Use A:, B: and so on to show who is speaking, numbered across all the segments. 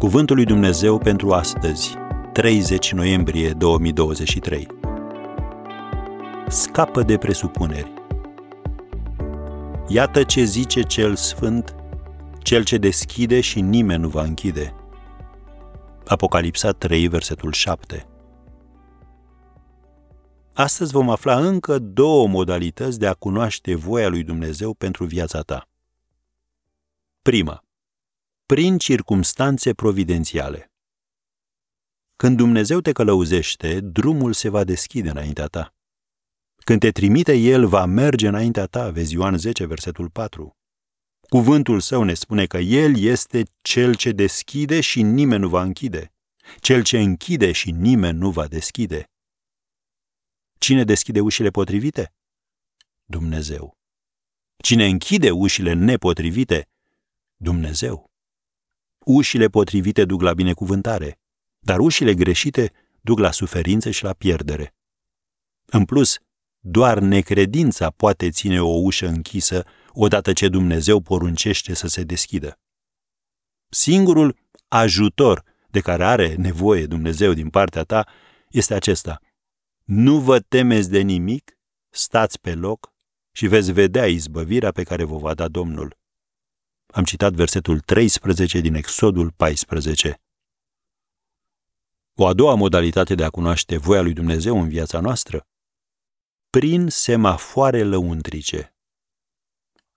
A: Cuvântul lui Dumnezeu pentru astăzi, 30 noiembrie 2023. Scapă de presupuneri. Iată ce zice cel sfânt, cel ce deschide și nimeni nu va închide. Apocalipsa 3, versetul 7. Astăzi vom afla încă două modalități de a cunoaște voia lui Dumnezeu pentru viața ta. Prima prin circumstanțe providențiale. Când Dumnezeu te călăuzește, drumul se va deschide înaintea ta. Când te trimite El, va merge înaintea ta, vezi Ioan 10, versetul 4. Cuvântul său ne spune că El este Cel ce deschide și nimeni nu va închide, Cel ce închide și nimeni nu va deschide. Cine deschide ușile potrivite? Dumnezeu. Cine închide ușile nepotrivite? Dumnezeu. Ușile potrivite duc la binecuvântare, dar ușile greșite duc la suferință și la pierdere. În plus, doar necredința poate ține o ușă închisă odată ce Dumnezeu poruncește să se deschidă. Singurul ajutor de care are nevoie Dumnezeu din partea ta este acesta. Nu vă temeți de nimic, stați pe loc și veți vedea izbăvirea pe care vă va da Domnul. Am citat versetul 13 din Exodul 14. O a doua modalitate de a cunoaște voia lui Dumnezeu în viața noastră? Prin semafoare lăuntrice.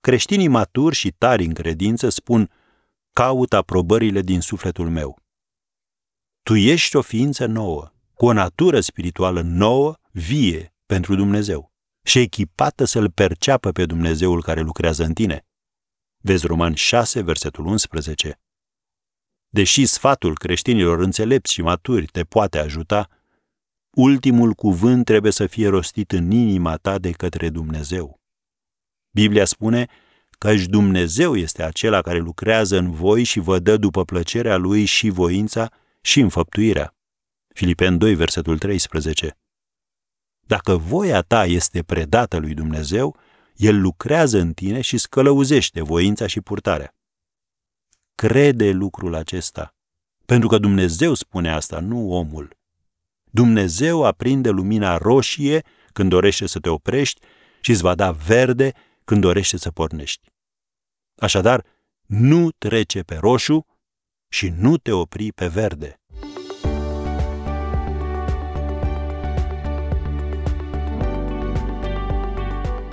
A: Creștinii maturi și tari în credință spun, caut aprobările din sufletul meu. Tu ești o ființă nouă, cu o natură spirituală nouă, vie pentru Dumnezeu și echipată să-L perceapă pe Dumnezeul care lucrează în tine. Vezi Roman 6, versetul 11. Deși sfatul creștinilor înțelepți și maturi te poate ajuta, ultimul cuvânt trebuie să fie rostit în inima ta de către Dumnezeu. Biblia spune că și Dumnezeu este acela care lucrează în voi și vă dă după plăcerea lui și voința și înfăptuirea. Filipen 2, versetul 13. Dacă voia ta este predată lui Dumnezeu, el lucrează în tine și scălăuzește voința și purtarea. Crede lucrul acesta, pentru că Dumnezeu spune asta, nu omul. Dumnezeu aprinde lumina roșie când dorește să te oprești și îți va da verde când dorește să pornești. Așadar, nu trece pe roșu și nu te opri pe verde.